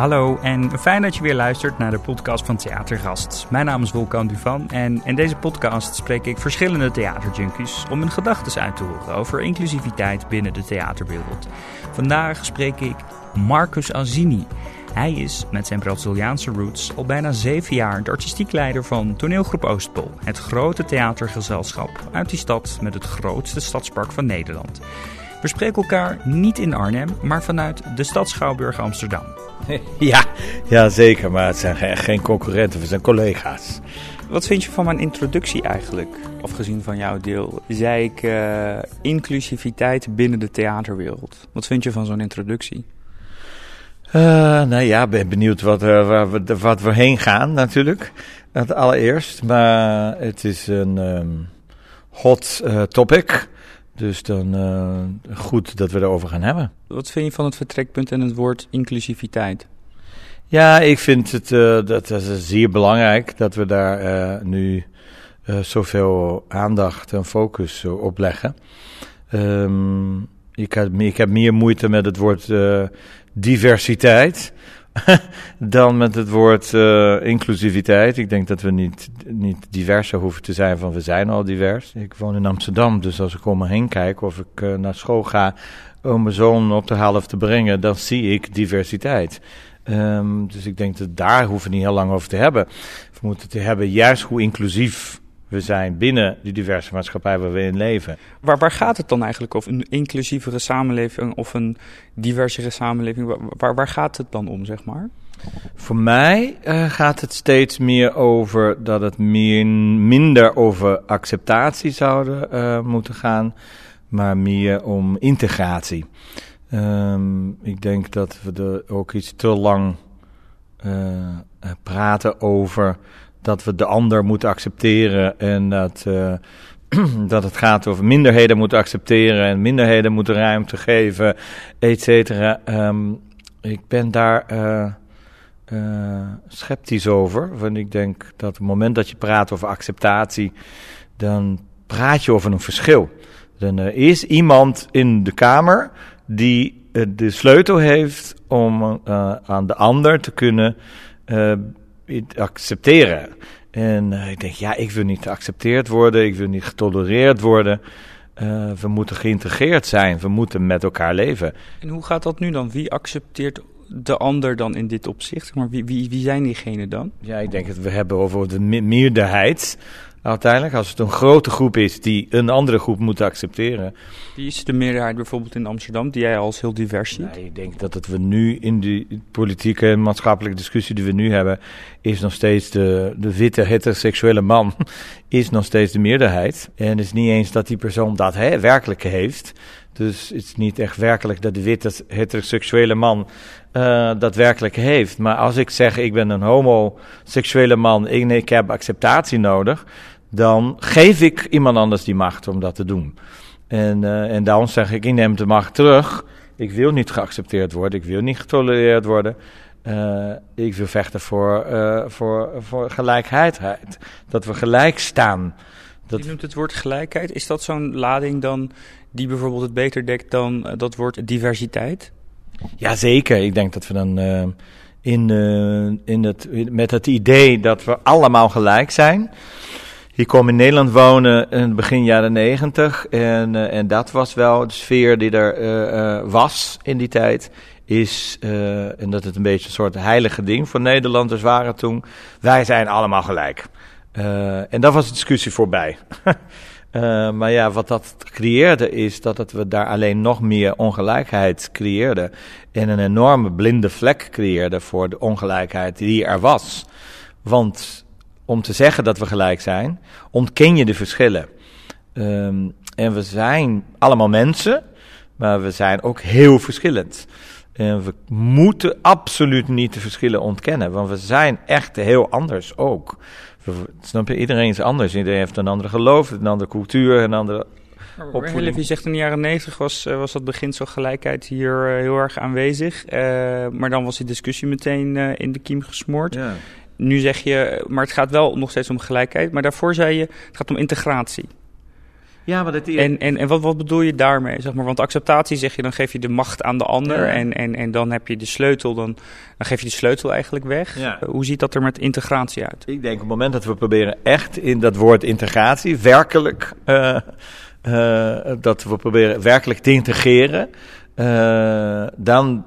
Hallo en fijn dat je weer luistert naar de podcast van Theatergast. Mijn naam is Wolkan Duvan en in deze podcast spreek ik verschillende theaterjunkies om hun gedachten uit te horen over inclusiviteit binnen de theaterwereld. Vandaag spreek ik Marcus Azini. Hij is met zijn Braziliaanse roots al bijna zeven jaar de artistiek leider van toneelgroep Oostpol, het grote theatergezelschap uit die stad met het grootste stadspark van Nederland. We spreken elkaar niet in Arnhem, maar vanuit de stad Schouwburg Amsterdam. Ja, ja, zeker, maar het zijn geen, concurrenten, we zijn collega's. Wat vind je van mijn introductie eigenlijk? Afgezien van jouw deel, zei ik uh, inclusiviteit binnen de theaterwereld. Wat vind je van zo'n introductie? Uh, nou ja, ben benieuwd wat, uh, waar we, wat we heen gaan natuurlijk. Het allereerst, maar het is een um, hot topic. Dus dan uh, goed dat we erover gaan hebben. Wat vind je van het vertrekpunt en het woord inclusiviteit? Ja, ik vind het uh, dat, dat is zeer belangrijk dat we daar uh, nu zoveel aandacht en focus op leggen. Um, ik, heb, ik heb meer moeite met het woord diversiteit. dan met het woord uh, inclusiviteit. Ik denk dat we niet, niet diverser hoeven te zijn van we zijn al divers. Ik woon in Amsterdam, dus als ik om me heen kijk of ik uh, naar school ga om mijn zoon op de half te brengen, dan zie ik diversiteit. Um, dus ik denk dat daar hoeven we niet heel lang over te hebben. We moeten het hebben juist hoe inclusief we zijn binnen die diverse maatschappij waar we in leven. Waar, waar gaat het dan eigenlijk over? Een inclusievere samenleving of een diversere samenleving? Waar, waar gaat het dan om, zeg maar? Voor mij uh, gaat het steeds meer over dat het meer, minder over acceptatie zouden uh, moeten gaan, maar meer om integratie. Um, ik denk dat we er ook iets te lang uh, praten over dat we de ander moeten accepteren en dat, uh, dat het gaat over minderheden moeten accepteren en minderheden moeten ruimte geven, et cetera. Um, ik ben daar uh, uh, sceptisch over, want ik denk dat op het moment dat je praat over acceptatie, dan praat je over een verschil. Dan is iemand in de kamer die de sleutel heeft om aan de ander te kunnen accepteren. En uh, ik denk, ja, ik wil niet geaccepteerd worden, ik wil niet getolereerd worden. Uh, we moeten geïntegreerd zijn, we moeten met elkaar leven. En hoe gaat dat nu dan? Wie accepteert de ander dan in dit opzicht? Maar wie, wie, wie zijn diegenen dan? Ja, ik denk dat we hebben over de meerderheid uiteindelijk. Als het een grote groep is die een andere groep moet accepteren. Wie is de meerderheid bijvoorbeeld in Amsterdam, die jij als heel divers ziet? Ik denk dat het we nu in de politieke en maatschappelijke discussie die we nu hebben, is nog steeds de, de witte heteroseksuele man, is nog steeds de meerderheid. En het is niet eens dat die persoon dat hè, werkelijk heeft. Dus het is niet echt werkelijk dat de witte heteroseksuele man uh, dat werkelijk heeft. Maar als ik zeg ik ben een homoseksuele man, ik, ik heb acceptatie nodig, dan geef ik iemand anders die macht om dat te doen. En, uh, en dan zeg ik, ik neem de macht terug. Ik wil niet geaccepteerd worden, ik wil niet getolereerd worden. Uh, ik wil vechten voor, uh, voor, voor gelijkheid. Dat we gelijk staan. Dat... Je noemt het woord gelijkheid. Is dat zo'n lading dan die bijvoorbeeld het beter dekt dan uh, dat woord diversiteit? Jazeker. Ik denk dat we dan in, in het, met het idee dat we allemaal gelijk zijn ik kwam in Nederland wonen in het begin jaren negentig. En, uh, en dat was wel de sfeer die er uh, uh, was in die tijd. Is, en dat het een beetje een soort heilige ding voor Nederlanders waren toen. Wij zijn allemaal gelijk. en daar was de discussie voorbij. maar ja, wat dat creëerde is dat het we daar alleen nog meer ongelijkheid creëerde. En een enorme blinde vlek creëerde voor de ongelijkheid die er was. Want om te zeggen dat we gelijk zijn, ontken je de verschillen. Um, en we zijn allemaal mensen, maar we zijn ook heel verschillend. En we moeten absoluut niet de verschillen ontkennen, want we zijn echt heel anders ook. We, snap je? Iedereen is anders. Iedereen heeft een andere geloof, een andere cultuur, een andere opvoeding. Je zegt in de jaren negentig was, eh, was dat beginsel gelijkheid hier uh, heel erg aanwezig. Uh, maar dan was die discussie meteen uh, in de kiem gesmoord. Ja. Nu zeg je, maar het gaat wel nog steeds om gelijkheid. Maar daarvoor zei je, het gaat om integratie. Ja, maar dat die... En, en, en wat, wat bedoel je daarmee? Zeg maar? Want acceptatie zeg je, dan geef je de macht aan de ander. En, en, en dan heb je de sleutel, dan, dan geef je de sleutel eigenlijk weg. Ja. Hoe ziet dat er met integratie uit? Ik denk op het moment dat we proberen echt in dat woord integratie werkelijk... Uh, uh, dat we proberen werkelijk te integreren... Uh, dan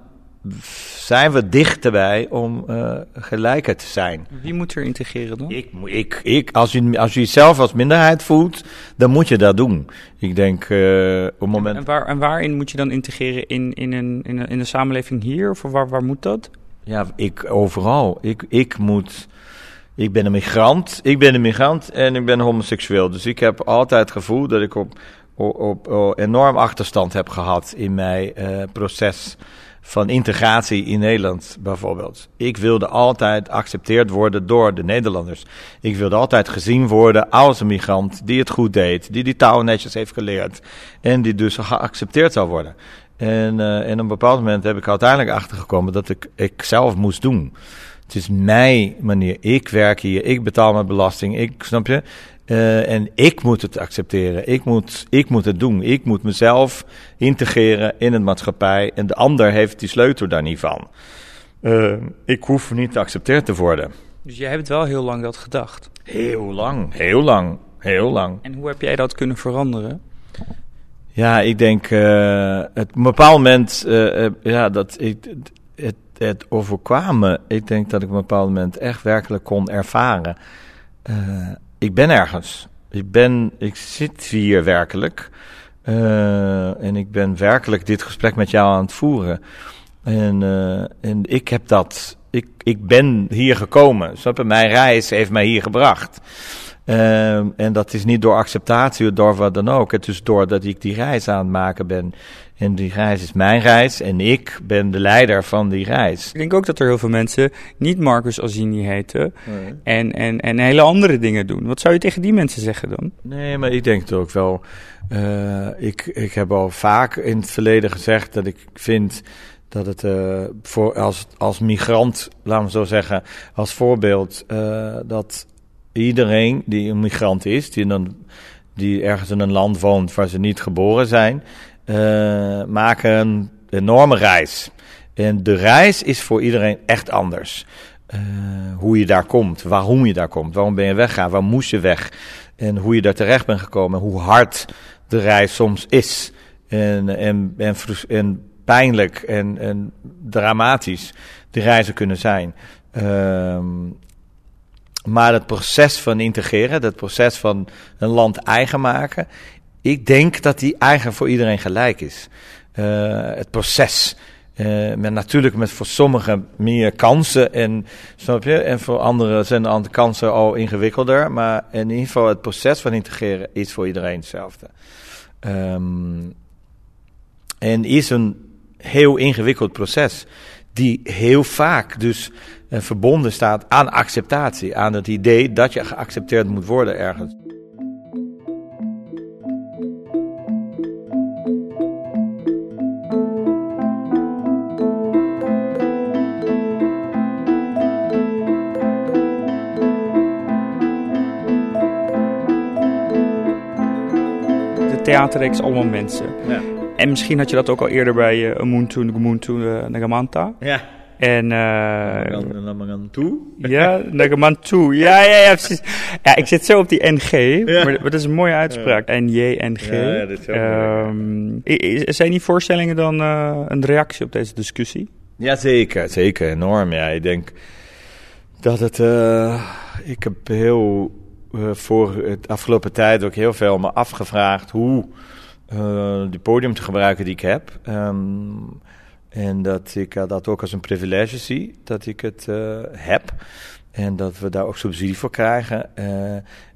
zijn we dichterbij om uh, gelijker te zijn. Wie moet er integreren dan? Ik, ik, ik als, je, als je jezelf als minderheid voelt, dan moet je dat doen. Ik denk uh, op moment... En, waar, en waarin moet je dan integreren? In, in, een, in, een, in een samenleving hier? Of waar, waar moet dat? Ja, ik overal. Ik, ik moet... Ik ben een migrant. Ik ben een migrant en ik ben homoseksueel. Dus ik heb altijd het gevoel dat ik op, op, op, enorm achterstand heb gehad in mijn uh, proces van integratie in Nederland bijvoorbeeld. Ik wilde altijd geaccepteerd worden door de Nederlanders. Ik wilde altijd gezien worden als een migrant die het goed deed, die die taal netjes heeft geleerd en die dus geaccepteerd zou worden. En, uh, en op een bepaald moment heb ik uiteindelijk achtergekomen dat ik, ik zelf moest doen. Het is mijn manier. Ik werk hier, ik betaal mijn belasting, ik, snap je? Uh, en ik moet het accepteren. Ik moet, ik moet het doen. Ik moet mezelf integreren in het maatschappij. En de ander heeft die sleutel daar niet van. Uh, ik hoef niet geaccepteerd te worden. Dus jij hebt wel heel lang dat gedacht? Heel lang, heel lang, heel lang. En hoe heb jij dat kunnen veranderen? Ja, ik denk, uh, het, op een bepaald moment, ja, dat ik, het, het overkwam me. Ik denk dat ik op een bepaald moment echt werkelijk kon ervaren ik ben ergens. Ik, ben, ik zit hier werkelijk. Uh, en ik ben werkelijk dit gesprek met jou aan het voeren. En, uh, en ik heb dat. Ik, ik ben hier gekomen. Snap Mijn reis heeft mij hier gebracht. Uh, en dat is niet door acceptatie, door wat dan ook. Het is doordat ik die reis aan het maken ben. En die reis is mijn reis en ik ben de leider van die reis. Ik denk ook dat er heel veel mensen niet Marcus Azini heten en, en, en hele andere dingen doen. Wat zou je tegen die mensen zeggen dan? Nee, maar ik denk het ook wel. Uh, ik, ik heb al vaak in het verleden gezegd dat ik vind dat het uh, voor als, als migrant, laten we zo zeggen, als voorbeeld, uh, dat iedereen die een migrant is, die, dan, die ergens in een land woont waar ze niet geboren zijn, uh, maken een enorme reis. En de reis is voor iedereen echt anders. Uh, hoe je daar komt, waarom je daar komt, waarom ben je weggegaan, waarom moest je weg. En hoe je daar terecht bent gekomen, hoe hard de reis soms is. En, en, en, pijnlijk en, en dramatisch de reizen kunnen zijn. Uh, maar het proces van integreren, het proces van een land eigen maken, ik denk dat die eigen voor iedereen gelijk is. Uh, het proces. Uh, met natuurlijk met voor sommigen meer kansen en, snap je? En voor anderen zijn de kansen al ingewikkelder. Maar in ieder geval het proces van integreren is voor iedereen hetzelfde. Um, en is een heel ingewikkeld proces. Die heel vaak dus uh, verbonden staat aan acceptatie. Aan het idee dat je geaccepteerd moet worden ergens. Theaterreeks allemaal mensen. Ja. En misschien had je dat ook al eerder bij uh, Umuntu Ngumuntu uh, Nagamanta. Ja. En... Uh, Nagamantu? Ja, Nagamantu. Ja, ja, ja, precies. Ja, ik zit zo op die NG, ja. maar, dat is een mooie uitspraak. Ja. NJNG. Ja, ja, dat is um, Zijn die voorstellingen dan uh, een reactie op deze discussie? Ja, zeker. Zeker, enorm. Ja, ik denk dat het... Uh, ik heb heel voor het afgelopen tijd ook heel veel me afgevraagd hoe uh, die podium te gebruiken die ik heb. Um, en dat ik uh, dat ook als een privilege zie, dat ik het heb. En dat we daar ook subsidie voor krijgen.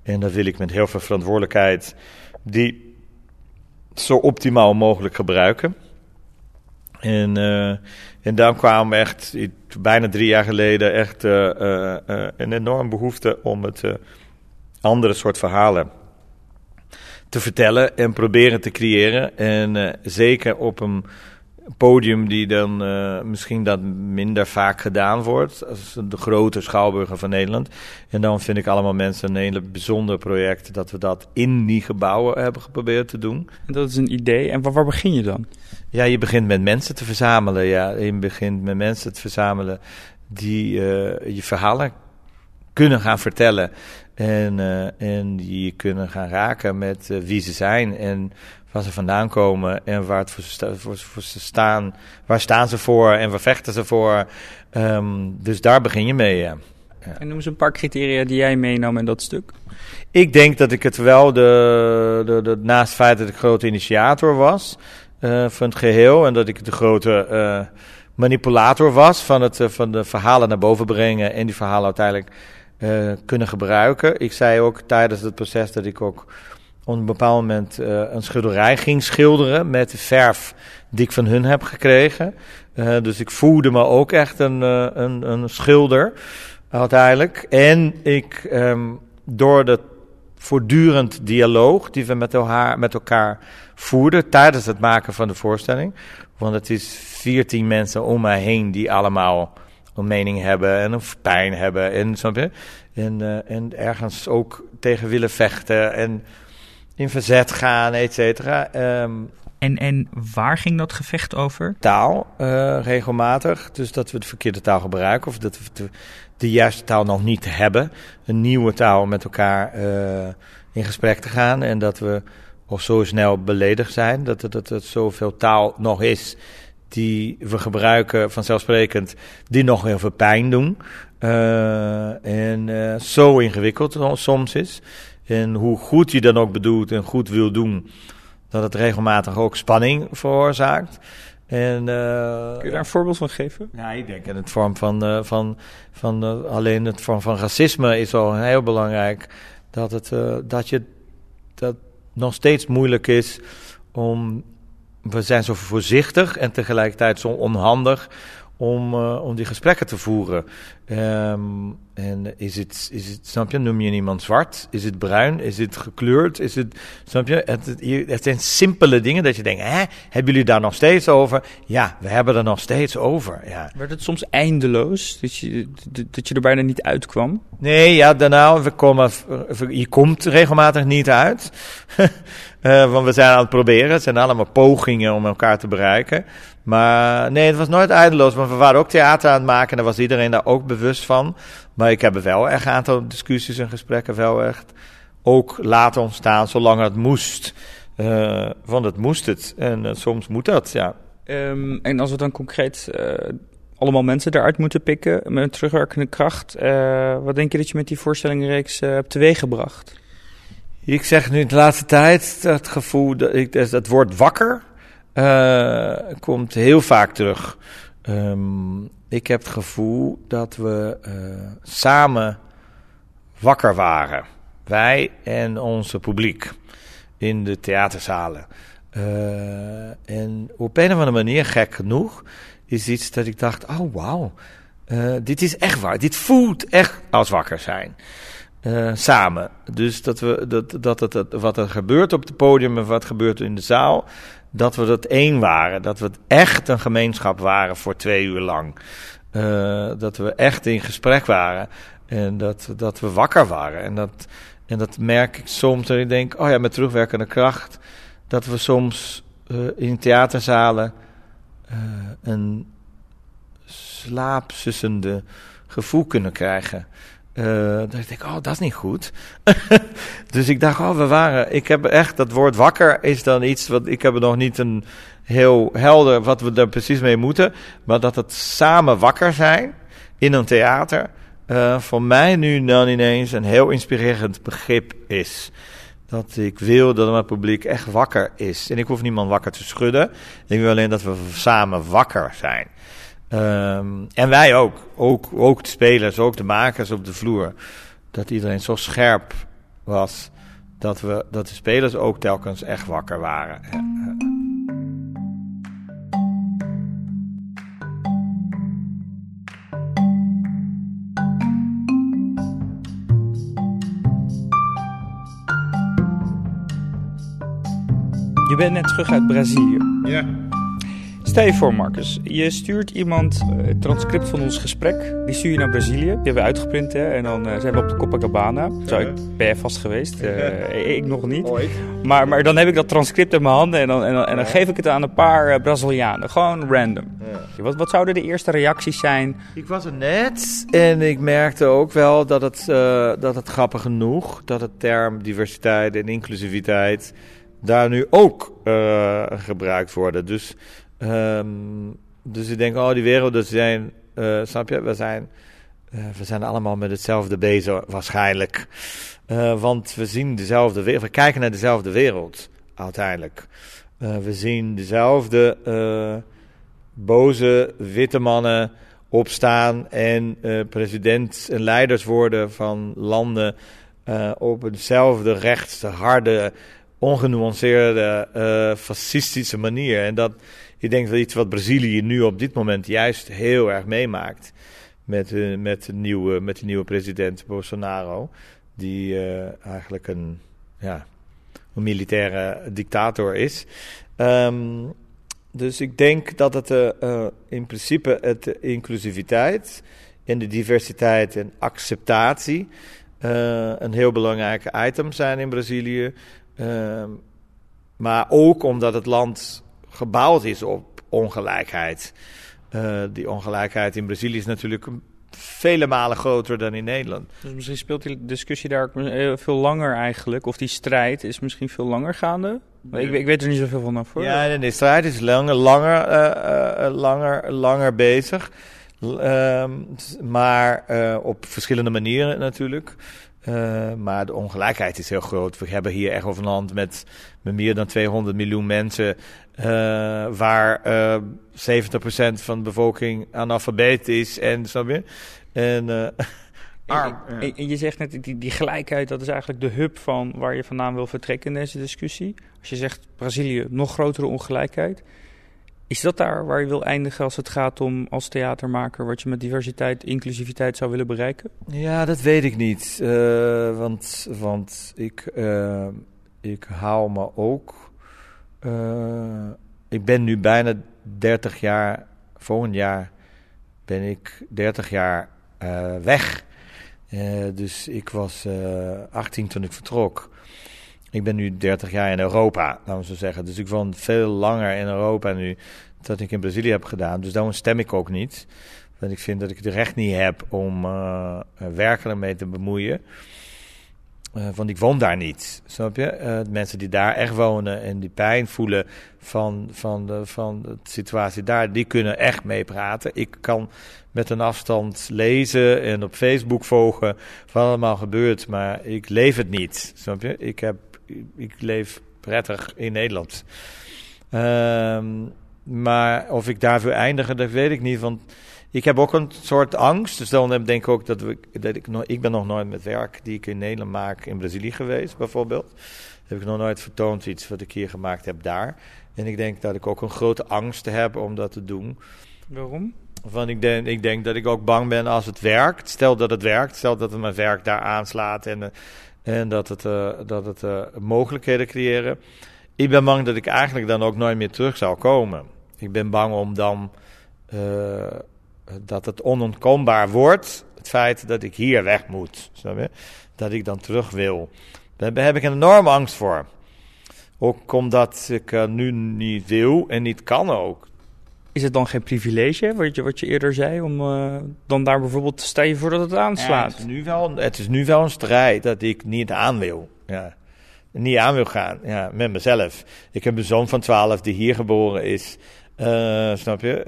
en dat wil ik met heel veel verantwoordelijkheid die zo optimaal mogelijk gebruiken. En, en dan kwam echt bijna drie jaar geleden echt een enorm behoefte om het andere soort verhalen te vertellen en proberen te creëren. En uh, zeker op een podium die dan uh, misschien dat minder vaak gedaan wordt. Als de grote schouwburgen van Nederland. En dan vind ik allemaal mensen een hele bijzonder project dat we dat in die gebouwen hebben geprobeerd te doen. En dat is een idee. En waar, waar begin je dan? Ja, je begint met mensen te verzamelen. Ja, je begint met mensen te verzamelen die uh, je verhalen kunnen gaan vertellen. En, uh, en die kunnen gaan raken met wie ze zijn. En waar ze vandaan komen en waar, het voor, voor, ze staan, waar staan ze voor en waar vechten ze voor. Um, dus daar begin je mee. Ja. Ja. En noem eens een paar criteria die jij meenam in dat stuk. Ik denk dat ik het wel, de, de, de, naast het feit dat ik grote initiator was uh, van het geheel en dat ik de grote uh, manipulator was van, het, uh, van de verhalen naar boven brengen en die verhalen uiteindelijk kunnen gebruiken. Ik zei ook tijdens het proces dat ik ook op een bepaald moment uh, een schilderij ging schilderen met de verf die ik van hun heb gekregen. Uh, dus ik voelde me ook echt een, een, een schilder uiteindelijk. En ik, um, door de voortdurend dialoog die we met elkaar, met elkaar voerden tijdens het maken van de voorstelling. Want het is veertien mensen om mij heen die allemaal een mening hebben en een pijn hebben. En, snap je? En, en ergens ook tegen willen vechten. En in verzet gaan, et cetera. Um, en, en waar ging dat gevecht over? Taal, uh, regelmatig. Dus dat we de verkeerde taal gebruiken of dat we de, de juiste taal nog niet hebben. Een nieuwe taal met elkaar uh, in gesprek te gaan. En dat we of zo snel beledigd zijn. Dat, dat, dat er zoveel taal nog is die we gebruiken vanzelfsprekend, die nog heel veel pijn doen. Uh, en uh, zo ingewikkeld soms is. En hoe goed je dan ook bedoelt en goed wil doen, dat het regelmatig ook spanning veroorzaakt. En, uh, Kun je daar een voorbeeld van geven? Ja, ik denk in het vorm van, van, van alleen het vorm van racisme is al heel belangrijk. Dat, het, dat je dat nog steeds moeilijk is om. We zijn zo voorzichtig en tegelijkertijd zo onhandig om, uh, om die gesprekken te voeren. Um, en is het, is het, snap je, noem je iemand zwart? Is het bruin? Is het gekleurd? Is het, snap je? Het, het, het zijn simpele dingen dat je denkt, hè, hebben jullie daar nog steeds over? Ja, we hebben er nog steeds over, ja. Werd het soms eindeloos, dat je, dat je er bijna niet uitkwam? Nee, ja, daarna, we komen, je komt regelmatig niet uit. uh, want we zijn aan het proberen, het zijn allemaal pogingen om elkaar te bereiken. Maar nee, het was nooit eindeloos. Want we waren ook theater aan het maken en daar was iedereen daar ook bewust van. Maar ik heb er wel echt een aantal discussies en gesprekken wel echt ook laten ontstaan, zolang het moest. Uh, want het moest het. En uh, soms moet dat, ja. Um, en als we dan concreet uh, allemaal mensen eruit moeten pikken met een terugwerkende kracht, wat denk je dat je met die voorstellingenreeks hebt teweeggebracht? Ik zeg nu de laatste tijd dat gevoel, dat, ik, dat woord wakker komt heel vaak terug. Um, ik heb het gevoel dat we uh, samen wakker waren. Wij en onze publiek in de theaterzalen. Uh, en op een of andere manier, gek genoeg, is iets dat ik dacht: oh wauw, dit is echt waar. Dit voelt echt als wakker zijn. Samen. Dus dat, we, dat, dat het, wat er gebeurt op het podium en wat gebeurt in de zaal, dat we dat één waren. Dat we echt een gemeenschap waren voor twee uur lang. Uh, dat we echt in gesprek waren. En dat, dat we wakker waren. En dat, en dat merk ik soms. En ik denk, oh ja, met terugwerkende kracht. Dat we soms uh, in theaterzalen een slaapzussende gevoel kunnen krijgen. Uh, dat ik denk, oh, dat is niet goed. dus ik dacht, oh, we waren. Ik heb echt dat woord wakker is dan iets wat ik heb nog niet een heel helder wat we er precies mee moeten. Maar dat het samen wakker zijn in een theater. Uh, voor mij nu dan ineens een heel inspirerend begrip is. Dat ik wil dat mijn publiek echt wakker is. En ik hoef niemand wakker te schudden. Ik wil alleen dat we samen wakker zijn. Um, en wij ook. ook. Ook de spelers, ook de makers op de vloer. Dat iedereen zo scherp was. Dat, we, dat de spelers ook telkens echt wakker waren. Je bent net terug uit Brazilië. Ja. Stel je voor, Marcus, je stuurt iemand uh, het transcript van ons gesprek. Die stuur je naar Brazilië. Die hebben we uitgeprint hè? en dan uh, zijn we op de Copacabana. Zo, ik ben vast geweest. Uh, ik nog niet. Maar, maar dan heb ik dat transcript in mijn handen en dan, en dan, en dan geef ik het aan een paar Brazilianen. Gewoon random. Ja. Wat, wat zouden de eerste reacties zijn? Ik was er net en ik merkte ook wel dat het, dat het grappig genoeg, dat het term diversiteit en inclusiviteit daar nu ook gebruikt worden. Dus Um, dus ik denk, oh, die werelden zijn, uh, snap je, we zijn, uh, we zijn allemaal met hetzelfde bezig, waarschijnlijk. Uh, want we zien dezelfde wereld, we kijken naar dezelfde wereld, uiteindelijk. we zien dezelfde boze witte mannen opstaan en president en leiders worden van landen op eenzelfde rechtse, harde, ongenuanceerde, fascistische manier. En dat ik denk dat iets wat Brazilië nu op dit moment juist heel erg meemaakt. Met, uh, met, de, nieuwe, met de nieuwe president Bolsonaro. Die uh, eigenlijk een, ja, een militaire dictator is. Um, dus ik denk dat het uh, in principe het inclusiviteit en de diversiteit en acceptatie een heel belangrijk item zijn in Brazilië. Ehm, maar ook omdat het land gebouwd is op ongelijkheid. Uh, die ongelijkheid in Brazilië is natuurlijk vele malen groter dan in Nederland. Dus misschien speelt die discussie daar veel langer eigenlijk, of die strijd is misschien veel langer gaande? Ik, ik, weet er niet zoveel van af hoor. Ja, de strijd is langer, langer, uh, uh, langer, langer bezig. Ehm, maar op verschillende manieren natuurlijk. Uh, maar de ongelijkheid is heel groot. We hebben hier echt over een land met, met meer dan 200 miljoen mensen. Uh, waar uh, eh, 70% van de bevolking analfabeet is. En, snap je? En, arm. En, je zegt net, die, die gelijkheid, dat is eigenlijk de hub van waar je vandaan wil vertrekken in deze discussie. Als je zegt Brazilië, nog grotere ongelijkheid. Is dat daar waar je wil eindigen als het gaat om als theatermaker wat je met diversiteit, inclusiviteit zou willen bereiken? Ja, dat weet ik niet. Uh, want, want ik, uh, ik hou me ook. Uh, ik ben nu bijna 30 jaar, volgend jaar ben ik 30 jaar weg. dus ik was 18 toen ik vertrok. Ik ben nu 30 jaar in Europa, laten we zo zeggen. Dus ik woon veel langer in Europa nu dan ik in Brazilië heb gedaan. Dus daarom stem ik ook niet. Want ik vind dat ik het recht niet heb om uh, werkelijk mee te bemoeien. Uh, want ik woon daar niet, snap je? Uh, mensen die daar echt wonen en die pijn voelen van, van, de, van de situatie daar, die kunnen echt meepraten. Ik kan met een afstand lezen en op Facebook volgen wat allemaal gebeurt, maar ik leef het niet, snap je? Ik, heb, ik leef prettig in Nederland. Ehm maar of ik daarvoor eindigen, dat weet ik niet. Want ik heb ook een soort angst. Dus dan denk ik ook dat, we, dat ik nog... Ik ben nog nooit met werk die ik in Nederland maak in Brazilië geweest, bijvoorbeeld. Heb ik nog nooit vertoond iets wat ik hier gemaakt heb daar. En ik denk dat ik ook een grote angst heb om dat te doen. Waarom? Van ik, denk, ik denk dat ik ook bang ben als het werkt. Stel dat het werkt, stel dat het mijn werk daar aanslaat en, eh, en dat het, uh, dat het uh, mogelijkheden creëren. Ik ben bang dat ik eigenlijk dan ook nooit meer terug zou komen. Ik ben bang om dan uh, dat het onontkoombaar wordt. Het feit dat ik hier weg moet. Dat ik dan terug wil. Daar heb ik een enorme angst voor. Ook omdat ik nu niet wil en niet kan ook. Is het dan geen privilege, wat je, wat je eerder zei, om uh, dan daar bijvoorbeeld te staan voordat het aanslaat? het, is nu wel, het is nu wel een strijd dat ik niet aan wil. Ja. Niet aan wil gaan, ja, met mezelf. Ik heb een zoon van 12 die hier geboren is. Uh, snap je?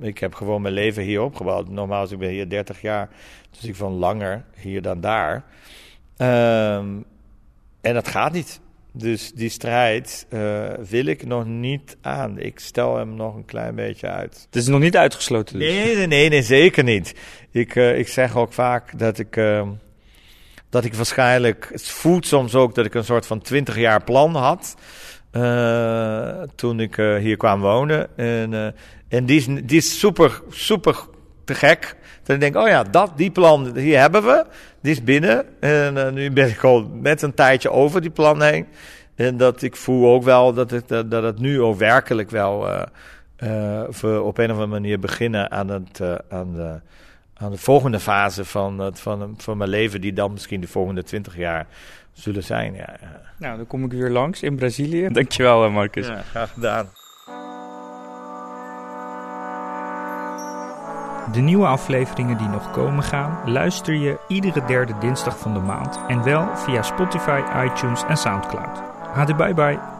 Uh, ik heb gewoon mijn leven hier opgebouwd. Normaal ik ben hier 30 jaar, dus ik van langer hier dan daar. Uh, en dat gaat niet. Dus die strijd uh, wil ik nog niet aan. Ik stel hem nog een klein beetje uit. Het is nog niet uitgesloten dus? Nee, nee, nee, nee zeker niet. Ik, uh, ik zeg ook vaak dat ik, ehm, dat ik waarschijnlijk... Het voelt soms ook dat ik een soort van 20 jaar plan had... Uh, toen ik hier kwam wonen. En, en die, is, die is super, super te gek. Dat ik denk, oh ja, dat, die plan, hier hebben we. Die is binnen. En nu ben ik al met een tijdje over die plan heen. En dat ik voel ook wel dat het, dat het nu ook werkelijk wel uh, we op een of andere manier beginnen aan, het, uh, aan, de, aan de volgende fase van, het, van, van mijn leven, die dan misschien de volgende twintig jaar zullen zijn. Ja, ja. Nou, dan kom ik weer langs in Brazilië. Dankjewel, Marcus. Ja, graag gedaan. De nieuwe afleveringen die nog komen gaan, luister je iedere derde dinsdag van de maand en wel via Spotify, iTunes en Soundcloud. Hadi bye bye.